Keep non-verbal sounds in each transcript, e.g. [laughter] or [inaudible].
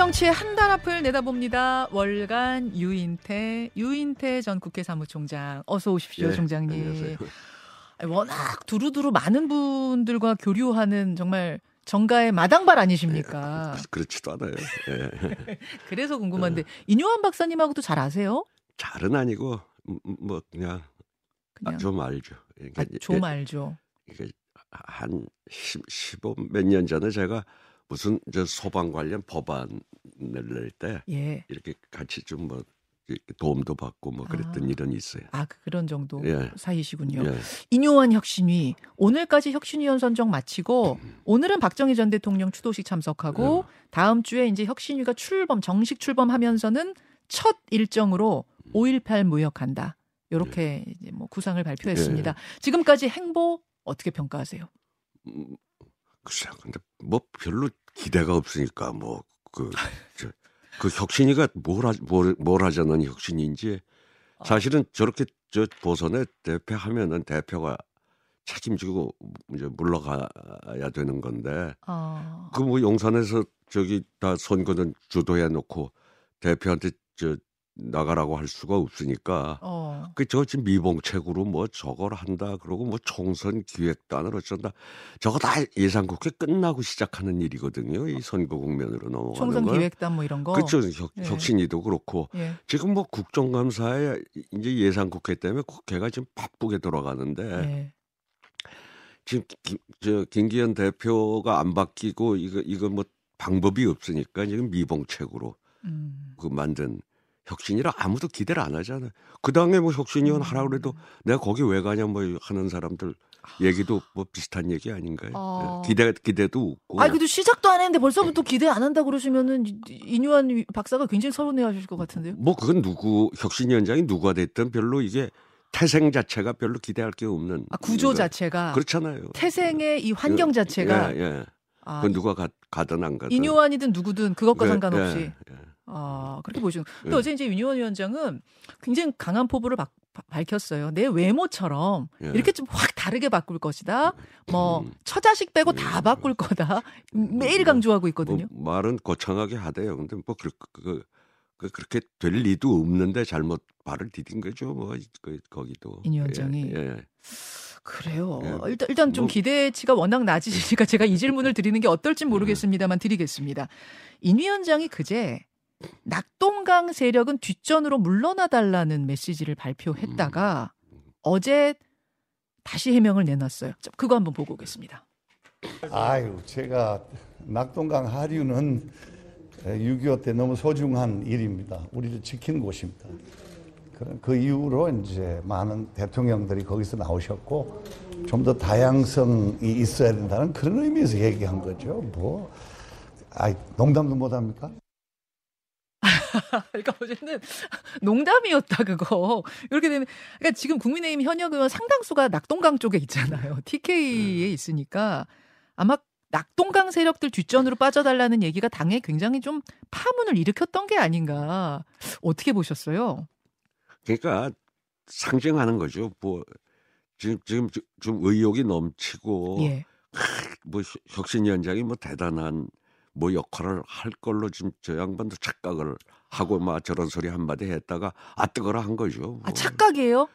정치의 한 달 앞을 내다봅니다. 월간 유인태 유인태 전 국회 사무총장 어서 오십시오, 예, 총장님. 안녕하세요. 워낙 두루두루 많은 분들과 교류하는 정말 정가의 마당발 아니십니까? 그렇지도 않아요. 예. [laughs] 그래서 궁금한데 인요한 박사님하고도 잘 아세요? 잘은 아니고 음, 음, 뭐 그냥 그냥 아, 좀 알죠. 그러니까 아, 좀 알죠. 이게 한 10, 15몇 년 전에 제가 무슨 저 소방 관련 법안을 낼때 예. 이렇게 같이 좀뭐 도움도 받고 뭐 그랬던 아. 일은 있어요. 아 그런 정도 예. 사이시군요. 예. 인요한 혁신위 오늘까지 혁신위원 선정 마치고 오늘은 박정희 전 대통령 추도식 참석하고 다음 주에 이제 혁신위가 출범 정식 출범하면서는 첫 일정으로 5.18 무역한다. 이렇게 이제 뭐 구상을 발표했습니다. 지금까지 행보 어떻게 평가하세요? 음, 글쎄, 근데 뭐 별로 기대가 없으니까 뭐그 그 혁신이가 뭘, 하, 뭘, 뭘 하자는 혁신인지 사실은 저렇게 저 보선에 대표하면은 대표가 책임지고 이제 물러가야 되는 건데 어, 그뭐 용산에서 저기 다 선거는 주도해 놓고 대표한테 저 나가라고 할 수가 없으니까 어, 그저 지금 미봉책으로 뭐 저걸 한다 그러고 뭐 총선 기획단을 어쩐다 저거 다 예상국회 끝나고 시작하는 일이거든요 이 선거 국면으로 넘어가는 총선 건. 기획단 뭐 이런 거. 그렇죠 혁, 예. 혁신이도 그렇고 예. 지금 뭐 국정감사에 이제 예상국회 때문에 국회가 지금 바쁘게 돌아가는데 예. 지금 김, 저 김기현 대표가 안 바뀌고 이거 이거 뭐 방법이 없으니까 지금 미봉책으로 음. 그 만든 혁신이라 아무도 기대를 안 하잖아요. 그 당에 뭐 혁신위원 하라 그래도 음. 내가 거기 왜 가냐 뭐 하는 사람들 얘기도 뭐 비슷한 얘기 아닌가요? 어. 예, 기대 기대도 없고. 아, 그래도 시작도 안 했는데 벌써부터 기대 안 한다 그러시면은 이- 인유한 위- 박사가 굉장히 서운해하실 것 같은데요. 뭐 그건 누구 혁신위원장이 누가 됐든 별로 이게 태생 자체가 별로 기대할 게 없는 아, 구조 이거- 자체가 그렇잖아요. 태생의 이 환경 자체가 예, 예. 아, 그건 누가 가, 가든 안 가든 인요한이든 누구든 그것과 예, 상관없이 예, 예. 아 그렇게 보시는. 근데 예. 어제 이제 윤유원 위원장은 굉장히 강한 포부를 박- 바- 밝혔어요. 내 외모처럼 예. 이렇게 좀 확 다르게 바꿀 것이다. 뭐 음. 처자식 빼고 다 바꿀 거다. 매일 강조하고 있거든요. 뭐 말은 거창하게 하대요. 근데 뭐 그, 그, 그, 그렇게 될 리도 없는데 잘못 발을 디딘 거죠. 뭐 그, 거기도 인 위원장이. 예, 예. 그래요. 예. 일단 일단 좀 뭐- 기대치가 워낙 낮으시니까 제가 이 질문을 드리는 게 어떨지 모르겠습니다만 드리겠습니다. 인 위원장이 그제 낙동강 세력은 뒷전으로 물러나 달라는 메시지를 발표했다가 어제 다시 해명을 내놨어요. 자, 그거 한번 보고 오겠습니다. 아유, 제가 낙동강 하류는 6.25 때 너무 소중한 일입니다. 우리를 지키는 곳입니다. 그런 그 이후로 이제 많은 대통령들이 거기서 나오셨고 좀 더 다양성이 있어야 된다는 그런 의미에서 얘기한 거죠. 뭐, 아이, 농담도 못 합니까? [laughs] 그러니까 어제는 농담이었다 그거 이렇게 되면 그러니까 지금 국민의힘 현역 의원 상당수가 낙동강 쪽에 있잖아요. TK에 있으니까 아마 낙동강 세력들 뒷전으로 빠져달라는 얘기가 당에 굉장히 좀 파문을 일으켰던 게 아닌가 어떻게 보셨어요? 그러니까 상징하는 거죠. 뭐 지금 지금 좀- 좀 의욕이 넘치고 예. 뭐 혁- 혁신위원장이 뭐 대단한 뭐 역할을 할 걸로 지금 저 양반도 착각을 하고 막 저런 소리 한마디 했다가 아 뜨거라 한 거죠. 뭐. 아 착각이에요?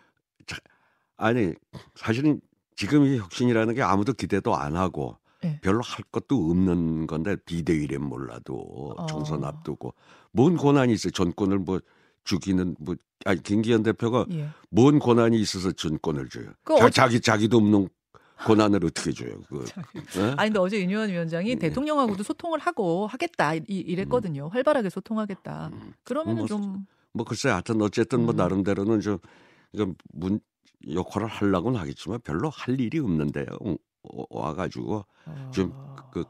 아니 사실은 지금 이 혁신이라는 게 아무도 기대도 안 하고 예. 별로 할 것도 없는 건데 비대위래 몰라도 어. 총선 앞두고 뭔 권한이 있어 요 전권을 뭐 주기는 뭐 아니 김기현 대표가 예. 뭔 권한이 있어서 전권을 줘요. 그 자, 어- 자기 자기도 없는 권한을 어떻게 줘요? 그 [laughs] 예? 아니 근데 어제 윤유원 위원장이 대통령하고도 소통을 하고 하겠다 이, 이랬거든요. 활발하게 소통하겠다. 그러면은 뭐, 좀 뭐 글쎄 하여튼 어쨌든 뭐 음. 나름대로는 좀 이건 문 역할을 하려고는 하겠지만 별로 할 일이 없는데요. 어, 와가지고 어, 좀그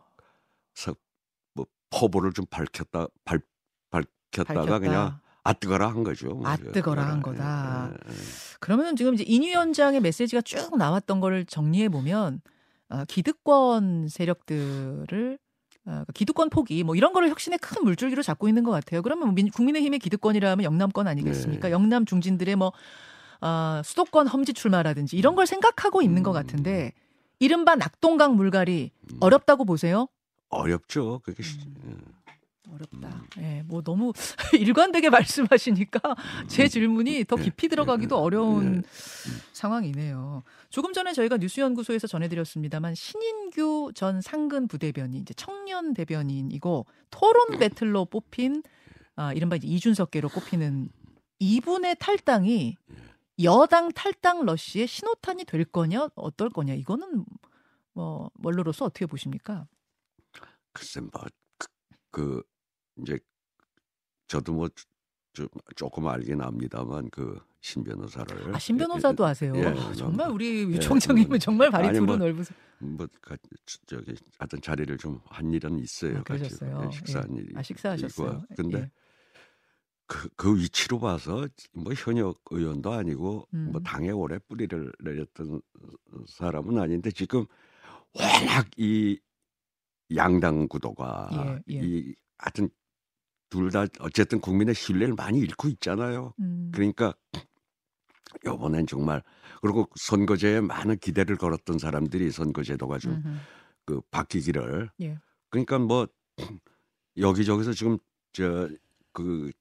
뭐 포부를 좀 밝혔다 밝 밝혔다가 밝혔다. 그냥 아 뜨거라 한 거죠. 뭐. 아 뜨거라 한 거다. 예, 예, 예. 그러면은 지금 이제 인 위원장의 메시지가 쭉 나왔던 거를 정리해 보면 어, 기득권 세력들을 어, 기득권 포기 뭐 이런 거를 혁신의 큰 물줄기로 잡고 있는 것 같아요. 그러면 민, 국민의힘의 기득권이라면 영남권 아니겠습니까? 네. 영남 중진들의 뭐 어, 수도권 험지 출마라든지 이런 걸 생각하고 있는 것 같은데 이른바 낙동강 물갈이 음. 어렵다고 보세요? 어렵죠. 그게 시- 음. 예. 어렵다. 예, 뭐 너무 [laughs] 일관되게 말씀하시니까 제 질문이 더 깊이 들어가기도 어려운 상황이네요. 조금 전에 저희가 뉴스연구소에서 전해드렸습니다만 신인규 전 상근 부대변인, 이제 청년 대변인이고 토론 배틀로 뽑힌 아, 이른바 이제 이준석계로 꼽히는 이분의 탈당이 여당 탈당 러시의 신호탄이 될 거냐 어떨 거냐 이거는 뭐 원로로서 어떻게 보십니까? 글쎄 뭐그 그 이제 저도 뭐좀 조금 알긴 합니다만 그 신 변호사를 아, 신 변호사도 아세요? 예, 아, 정말 우리 예, 총장님은 정말 발이 아니, 두루 뭐, 넓으세요. 뭐 가- 저기 하여튼 자리를 좀 한 일은 있어요. 아, 그러셨어요? 식사한 예. 일이 아, 식사하셨어요? 근데 예. 그, 그 위치로 봐서 뭐 현역 의원도 아니고 음. 뭐 당에 오래 뿌리를 내렸던 사람은 아닌데 지금 워낙 이 양당 구도가 예, 예. 이 하여튼 둘 다 어쨌든 국민의 신뢰를 많이 잃고 있잖아요. 음. 그러니까 이번엔 정말 그리고 선거제에 많은 기대를 걸었던 사람들이 선거제도가 좀 음흠. 그 바뀌기를 예. 그러니까 뭐 여기저기서 지금 저그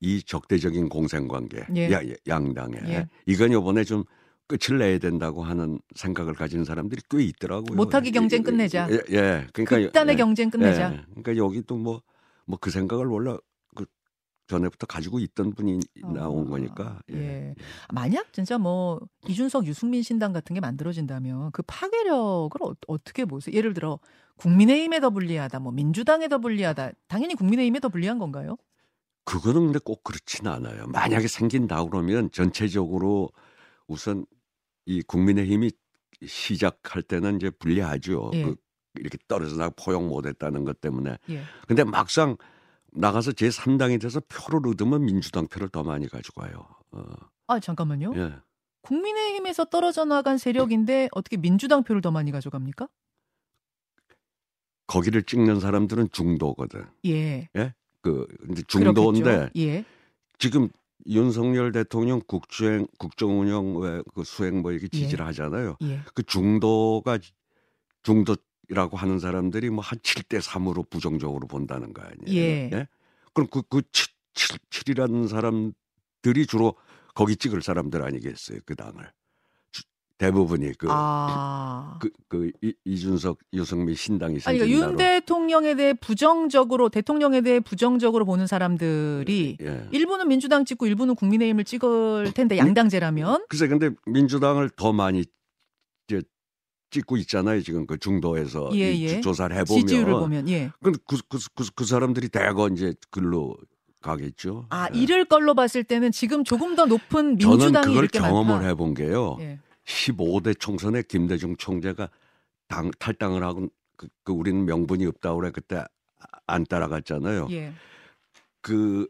이 적대적인 공생 관계 예. 야- 양당에 예. 이건 이번에 좀 끝을 내야 된다고 하는 생각을 가진 사람들이 꽤 있더라고요. 못하기 경쟁 예, 끝내자. 예, 예. 그러니까 극단의 예, 경쟁 끝내자. 예. 그러니까 여기도 뭐뭐 그 생각을 원래 그 전에부터 가지고 있던 분이 나온 아, 거니까. 예. 만약 진짜 뭐 이준석 유승민 신당 같은 게 만들어진다면 그 파괴력을 어, 어떻게 보세요? 예를 들어 국민의힘에 더 불리하다, 뭐 민주당에 더 불리하다. 당연히 국민의힘에 더 불리한 건가요? 그거는 근데 꼭 그렇지는 않아요. 만약에 생긴다 그러면 전체적으로 우선 이 국민의힘이 시작할 때는 이제 불리하죠. 예. 그 이렇게 떨어져 나 포용 못했다는 것 때문에. 예. 근데 막상 나가서 제 3당이 돼서 표를 얻으면 민주당 표를 더 많이 가져가요. 어, 아 잠깐만요. 예. 국민의힘에서 떨어져 나간 세력인데 어떻게 민주당 표를 더 많이 가져갑니까? 거기를 찍는 사람들은 중도거든. 예. 그 이제 중도인데. 예. 지금 윤석열 대통령 국주행 국정 운영 왜그 수행 뭐 이렇게 예. 지지를 하잖아요. 예. 그 중도가 중도라고 하는 사람들이 뭐 한 7대 3으로 부정적으로 본다는 거 아니에요. 예. 그럼 그, 그 7, 7, 이라는 사람들이 주로 거기 찍을 사람들 아니겠어요. 그 당을. 주- 대부분이 그, 아. 그, 그 이, 이준석, 유승민 신당이 아니, 그러니까. 윤 대통령에 대해 부정적으로 대통령에 대해 부정적으로 보는 사람들이 예. 일부는 민주당 찍고 일부는 국민의힘을 찍을 텐데 양당제라면 글쎄 근데 민주당을 더 많이 이제 찍고 있잖아요. 지금 그 중도에서 예, 이 예. 조사를 해보면. 지지율을 보면 예. 근데 그, 그, 그, 그 사람들이 대거 이제 글로 가겠죠. 아 예. 이럴 걸로 봤을 때는 지금 조금 더 높은 저는 민주당이 그걸 이렇게 경험을 많다. 해본 게요. 예. 15대 총선에 김대중 총재가 당 탈당을 하고 그, 그 우리는 명분이 없다고 그래 그때 안 따라갔잖아요. 예. 그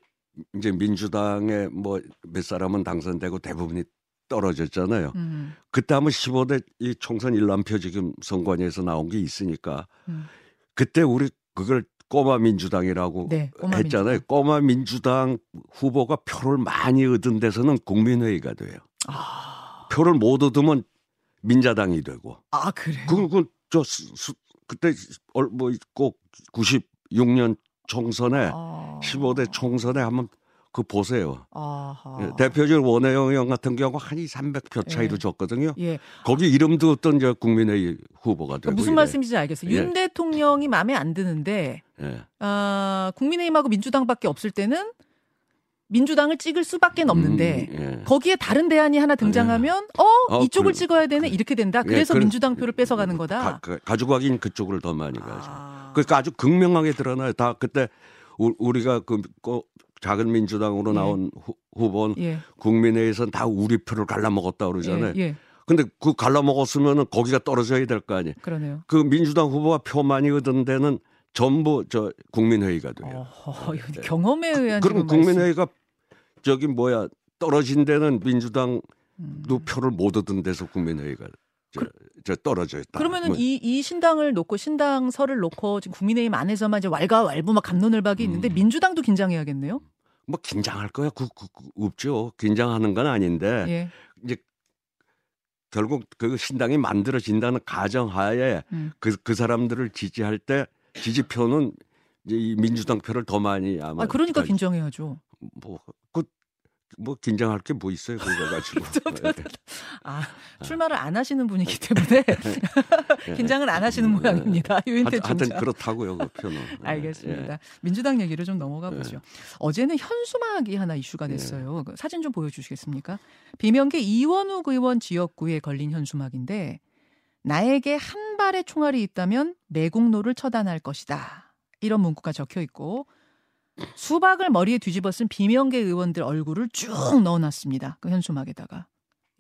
이제 민주당에 뭐몇 사람은 당선되고 대부분이 떨어졌잖아요. 음. 그때 한번 15대 이 총선 일람표 지금 선관위에서 나온 게 있으니까 음. 그때 우리 그걸 꼬마 민주당이라고 네. 꼬마 했잖아요. 민주당. 꼬마 민주당 후보가 표를 많이 얻은 데서는 국민회의가 돼요. 아, 표를 못 얻으면 민자당이 되고. 아 그래요. 그건 그저 그때 얼- 뭐꼭 96년 총선에 아. 15대 총선에 한번 그 보세요. 예, 대표적으로 원혜영 의원 같은 경우 한 2, 300표 차이로 예. 졌거든요. 예. 거기 이름도 없던 저 국민의 후보가 되고 무슨 이래. 말씀인지 알겠어요. 예. 윤 대통령이 마음에 안 드는데 예. 아, 국민의힘하고 민주당밖에 없을 때는 민주당을 찍을 수밖에 없는데 음, 예. 거기에 다른 대안이 하나 등장하면 어, 어, 이쪽을 그- 찍어야 되네 이렇게 된다. 예, 그래서 그- 민주당 표를 뺏어가는 거다. 가, 지고 가긴 그쪽을 더 많이 가죠. 아. 그러니까 아주 극명하게 드러나요. 다 그때 우- 우리가 그 고- 작은 민주당으로 예. 나온 후, 후보는 예. 국민회의에선 다 우리 표를 갈라먹었다 그러잖아요. 예, 예. 근데 그 갈라먹었으면은 거기가 떨어져야 될 거 아니에요. 그러네요. 그 민주당 후보가 표 많이 얻은 데는 전부 저 국민회의가 돼요. 어허, 경험에 의한 그럼 지금 말씀. 국민회의가 저기 뭐야 떨어진 데는 민주당도 음. 표를 못 얻은 데서 국민회의가 저, 저 떨어져 있다. 그러면은 뭐, 이, 이 신당을 놓고 신당설을 놓고 지금 국민의힘 안에서만 이제 왈가왈부 막 감론을박이 있는데 음. 민주당도 긴장해야겠네요. 뭐 긴장할 거야. 그, 그, 그 없죠. 긴장하는 건 아닌데 예. 이제 결국 그 신당이 만들어진다는 가정하에 음. 그, 그 사람들을 지지할 때 지지표는 이제 이 민주당 표를 더 많이 아마 아, 그러니까 가- 긴장해야죠. 뭐, 그, 뭐 긴장할 게 뭐 있어요 그거 가지고 [laughs] 아, 출마를 안 하시는 분이기 때문에 [laughs] 긴장을 안 하시는 모양입니다. 유인태 예. 하여튼. 그렇다고요 그 표는 [laughs] 알겠습니다. 민주당 얘기를 좀 넘어가 예. 보죠. 어제는 현수막이 하나 이슈가 됐어요. 그 사진 좀 보여주시겠습니까? 비명계 이원욱 의원 지역구에 걸린 현수막인데 나에게 한 발의 총알이 있다면 매국노를 처단할 것이다. 이런 문구가 적혀 있고 수박을 머리에 뒤집어 쓴 비명계 의원들 얼굴을 쭉 넣어놨습니다. 그 현수막에다가.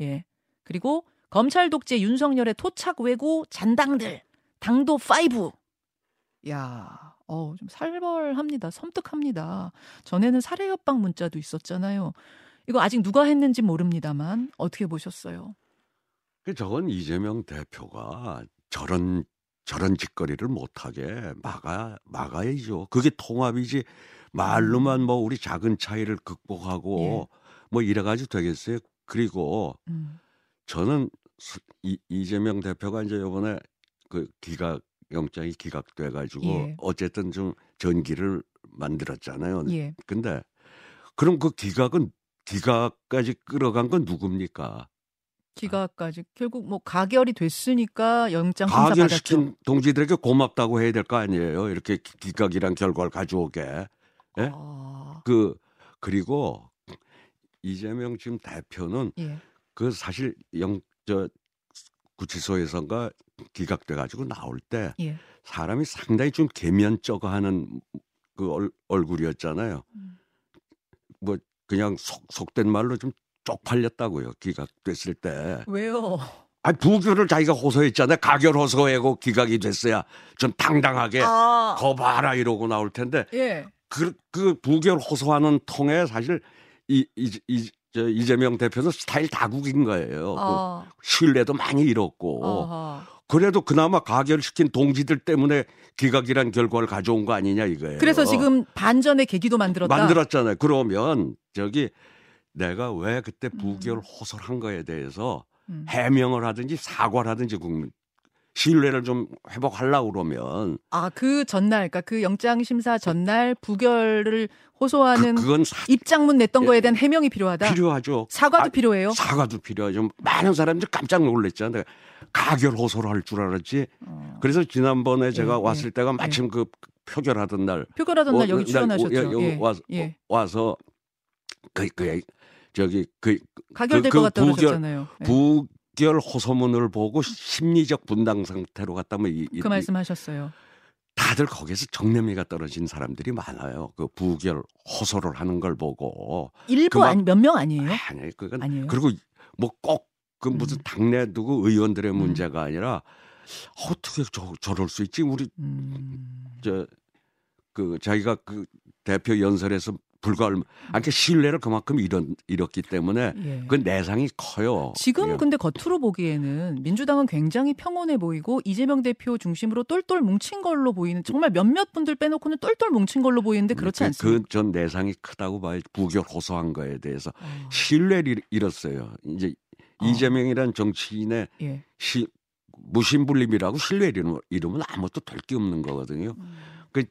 예. 그리고 검찰 독재 윤석열의 토착 외고 잔당들 당도 5. 야, 어, 좀 살벌합니다. 섬뜩합니다. 전에는 살해 협박 문자도 있었잖아요. 이거 아직 누가 했는지 모릅니다만 어떻게 보셨어요? 그 저건 이재명 대표가 저런 저런 짓거리를 못하게 막아 막아야죠. 그게 통합이지 말로만 뭐 우리 작은 차이를 극복하고 뭐 이래가지고 되겠어요. 그리고 음. 저는 수- 이, 이재명 대표가 이제 이번에 그 기각 영장이 기각돼 가지고 예. 어쨌든 좀 전기를 만들었잖아요. 예. 근데 그럼 그 기각은 기각까지 끌어간 건 누굽니까? 기각까지 결국 뭐 가결이 됐으니까 영장 심사 받았죠. 가결시킨 동지들에게 고맙다고 해야 될 거 아니에요. 이렇게 기- 기각이란 결과를 가져오게. 예? 아, 그 그리고 이재명 지금 대표는 예. 그 사실 영저 구치소에선가 기각돼 가지고 나올 때 예. 사람이 상당히 좀 개면쩍어하는 그 얼, 얼굴이었잖아요. 음. 뭐 그냥 속, 속된 말로 좀 쪽팔렸다고요. 기각됐을 때. 왜요? 아 부교를 자기가 호소했잖아요. 가결 호소하고 기각이 됐어야 좀 당당하게 아, 거 봐라 이러고 나올 텐데 예. 그, 그 부결 호소하는 통에 사실 이, 이, 이, 저 이재명 대표는 스타일 다국인 거예요. 아, 그 신뢰도 많이 잃었고 아하. 그래도 그나마 가결시킨 동지들 때문에 기각이란 결과를 가져온 거 아니냐 이거예요. 그래서 지금 반전의 계기도 만들었다. 만들었잖아요. 그러면 저기 내가 왜 그때 부결 음. 호소를 한 거에 대해서 음. 해명을 하든지 사과를 하든지 국민 신뢰를 좀 회복하려고 그러면 아, 그 전날, 그러니까 그 영장 심사 전날 부결을 호소하는 그, 사, 입장문 냈던 예. 거에 대한 해명이 필요하다. 필요하죠. 사과도 아, 필요해요. 사과도 필요하죠. 많은 사람들이 깜짝 놀랐잖아요. 가결 호소를 할 줄 알았지. 어. 그래서 지난번에 제가 예, 왔을 때가 마침 그 표결하던 날 표결하던 날 어, 여기 날 출연하셨죠. 여- 여기 예. 와서, 예. 와서 그, 그 저기 그 가결될 그것 같다고 부결- 그러셨잖아요. 예. 부결 호소문을 보고 심리적 분당 상태로 갔다면 이, 이- 그 말씀하셨어요. 다들 거기서 정념이가 떨어진 사람들이 많아요. 그 부결 호소를 하는 걸 보고 일부 아니 몇 명 아니에요? 아니 그건 아니에요. 그리고 뭐 꼭 그 무슨 음. 당내 두고 의원들의 음. 문제가 아니라 어떻게 저, 저럴 수 있지 우리 음. 저그 자기가 그 대표 연설에서 불과 얼마 아니 그 신뢰를 그만큼 잃었, 잃었기 때문에 예. 그 내상이 커요. 지금 예. 근데 겉으로 보기에는 민주당은 굉장히 평온해 보이고 이재명 대표 중심으로 똘똘 뭉친 걸로 보이는 정말 몇몇 분들 빼놓고는 똘똘 뭉친 걸로 보이는데 그렇지 않습니다. 그전 내상이 크다고 봐요. 부결 호소한 거에 대해서 어, 신뢰를 잃- 잃었어요. 이제 어. 이재명이란 정치인의 예. 시, 무신불림이라고 신뢰를 잃으면- 잃으면 아무것도 될 게 없는 거거든요. 음. 그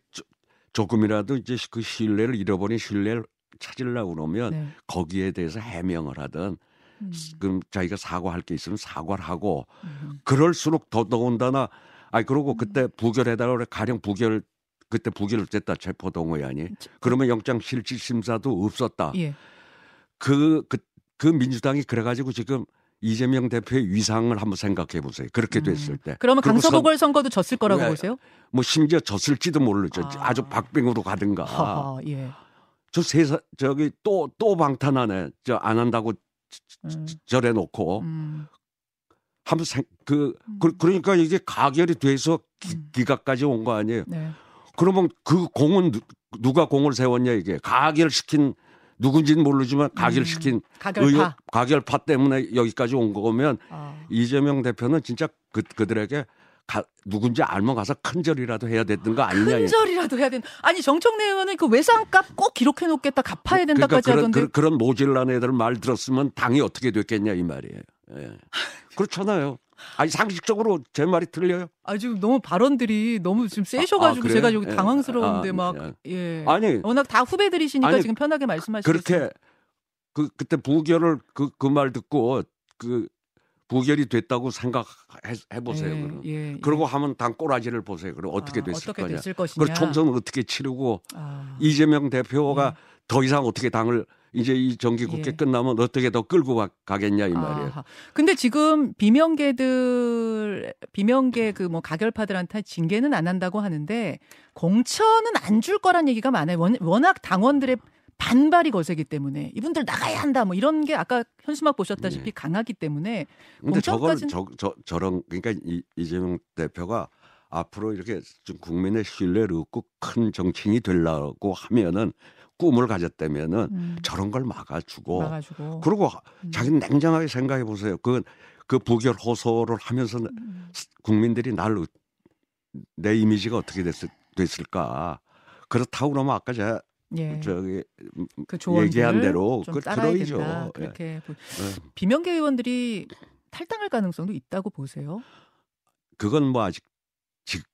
조- 조금이라도 이제 그 신뢰를 잃어버린 신뢰를 찾으려고 그러면 네. 거기에 대해서 해명을 하든 음. 그럼 자기가 사과할 게 있으면 사과를 하고 음. 그럴수록 더 더군다나 아니 그러고 그때 부결해달라고 그래 가령 부결 그때 부결 됐다 체포동의안이 그러면 영장 실질 심사도 없었다. 예. 그, 그, 그 민주당이 그래가지고 지금 이재명 대표의 위상을 한번 생각해 보세요. 그렇게 음. 됐을 때. 그러면 그리고 강서보궐 선거도 졌을 거라고 네. 보세요? 뭐 심지어 졌을지도 모르죠. 아. 아. 주 박빙으로 가든가. 하하, 예. 저 세사 저기 또 또 방탄하네. 저 안 한다고 음. 절해 놓고 음. 한번 생, 그, 그 그러니까 이게 가결이 돼서 기, 음. 기각까지 온 거 아니에요. 네. 그러면 그 공은 누, 누가 공을 세웠냐 이게 가결시킨 누군지는 모르지만 가결시킨 음. 가결파. 의원 가결파 때문에 여기까지 온 거면 아. 이재명 대표는 진짜 그 그들에게 가, 누군지 알면 가서 큰절이라도 해야 됐던 거 아니냐. 큰절이라도 해야 된다. 아니 정청래 의원은 그 외상값 꼭 기록해 놓겠다 갚아야 된다까지 그러니까 그런, 하던데. 그, 그런 모질란 애들 말 들었으면 당이 어떻게 됐겠냐 이 말이에요. 예. 그렇잖아요. 아니 상식적으로 제 말이 틀려요? 아 지금 너무 발언들이 너무 지금 세셔가지고 아, 그래요? 제가 여기 예. 당황스러운데 아, 막 예. 예. 아니 워낙 다 후배들이시니까 아니, 지금 편하게 말씀하시겠어요. 그렇게 그 그때 부결을 그 그 말 듣고 그 부결이 됐다고 생각해 보세요. 예, 그럼. 예, 예. 그러고 하면 당 꼬라지를 보세요. 그럼 어떻게 아, 됐을 어떻게 거냐. 그리고 총선을 어떻게 치르고 아, 이재명 대표가 더 이상 어떻게 당을 이제 이 정기국회 예. 끝나면 어떻게 더 끌고 가, 가겠냐 이 말이에요. 아하. 근데 지금 비명계들 비명계 그 뭐 가결파들한테 징계는 안 한다고 하는데 공천은 안 줄 거란 얘기가 많아요. 원- 워낙 당원들의 반발이 거세기 때문에 이분들 나가야 한다 뭐 이런 게 아까 현수막 보셨다시피 강하기 때문에 근데 저걸 저, 저 저런 그러니까 이, 이재명 대표가 앞으로 이렇게 좀 국민의 신뢰를 얻고 큰 정치인이 되려고 하면은 꿈을 가졌다면은 음, 저런 걸 막아주고 막아주고 그리고 음. 자기는 냉정하게 생각해 보세요. 그, 그 부결 호소를 하면서 음. 국민들이 날내 이미지가 어떻게 됐을, 됐을까. 그렇다고 그러면 아까 제가 예. 저기 그 조언들 얘기한 대로 들어야죠. 된다. 예. 그렇게 보- 예. 비명계 의원들이 탈당할 가능성도 있다고 보세요. 그건 뭐 아직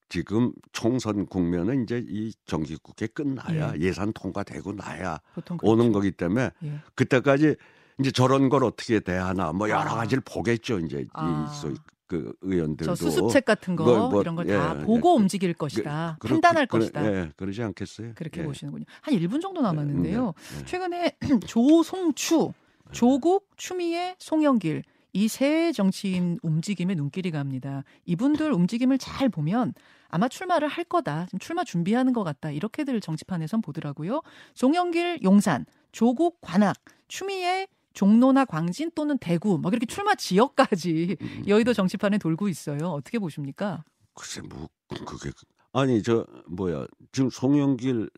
지, 지금 총선 국면은 이제 이 정기국회 끝나야 예. 산 통과되고 나야 오는 그렇죠. 거기 때문에 예. 그때까지 이제 저런 걸 어떻게 대하나 뭐 여러 아. 가지를 보겠죠 이제 아. 이 소위 그 의원들도 저 수습책 같은 거 뭐, 뭐, 이런 걸다 예, 보고 예. 움직일 것이다. 그러- 판단할 그- 것이다. 예, 그러지 않겠어요? 그렇게 예. 보시는군요. 한 1분 정도 남았는데요. 네, [clears throat] 네. 최근에 조송추, 조국, 추미애, 송영길 이세 정치인 움직임에 눈길이 갑니다. 이분들 움직임을 잘 보면 아마 출마를 할 거다. 지금 출마 준비하는 것 같다. 이렇게들 정치판에선 보더라고요. 송영길 용산, 조국 관악, 추미애 종로나 광진 또는 대구 막 이렇게 출마 지역까지 음. 여의도 정치판에 돌고 있어요. 어떻게 보십니까? 글쎄 뭐 그게 아니 저 뭐야 지금 송영길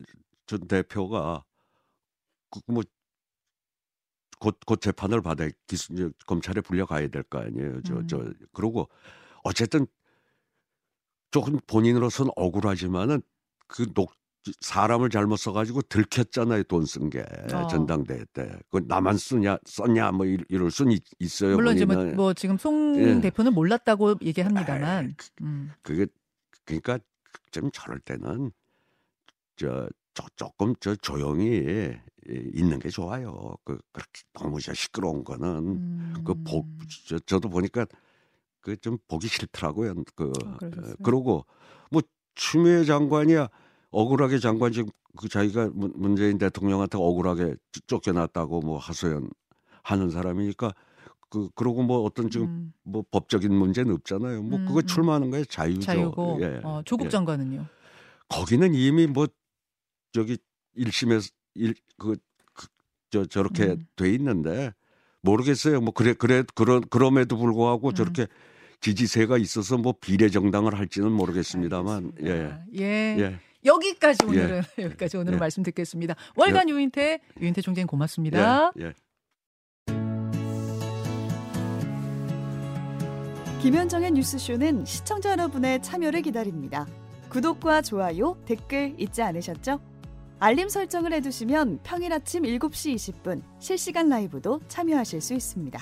전 대표가 그뭐 곧, 곧 재판을 받아 이제 검찰에 불려가야 될 거 아니에요. 저, 음. 저, 그러고 어쨌든 조금 본인으로서는 억울하지만은 그 녹, 사람을 잘못 써가지고 들켰잖아요. 돈 쓴게 어. 전당대회 때. 그 나만 쓰냐, 썼냐 뭐 이- 이럴 수는 있- 있어요. 물론 이제 뭐. 뭐 지금 송 예. 대표는 몰랐다고 얘기합니다만. 그- 음. 그게 그러니까 좀 저럴 때는 저, 저 조금 저 조용히 예, 있는 게 좋아요. 그 그렇게 너무 저 시끄러운 거는 음. 그복 저, 저도 보니까 그 좀 보기 싫더라고요. 그 아? 그러고 뭐 추미애 장관이야 억울하게 장관 지금 그 자기가 문- 문재인 대통령한테 억울하게 쫓- 쫓겨났다고 뭐 하소연 하는 사람이니까 그 그러고 뭐 어떤 지금 음, 뭐 법적인 문제는 없잖아요. 뭐 음, 그거 음. 출마하는 거에 자유죠. 자유고 예. 어, 조국 예. 장관은요. 거기는 이미 뭐 저기 1심에서 일그 그, 저 저렇게 음. 돼 있는데 모르겠어요. 뭐 그래 그래 그런 그럼에도 불구하고 음. 저렇게 지지세가 있어서 뭐 비례 정당을 할지는 모르겠습니다만 예. 예. 예. 여기까지 오늘은 [laughs] 여기까지 오늘은 예. 말씀 듣겠습니다. 월간 유인태 유인태 총재님 고맙습니다. 예. 예. 김현정의 뉴스쇼는 시청자 여러분의 참여를 기다립니다. 구독과 좋아요, 댓글 잊지 않으셨죠? 알림 설정을 해두시면 평일 아침 7시 20분 실시간 라이브도 참여하실 수 있습니다.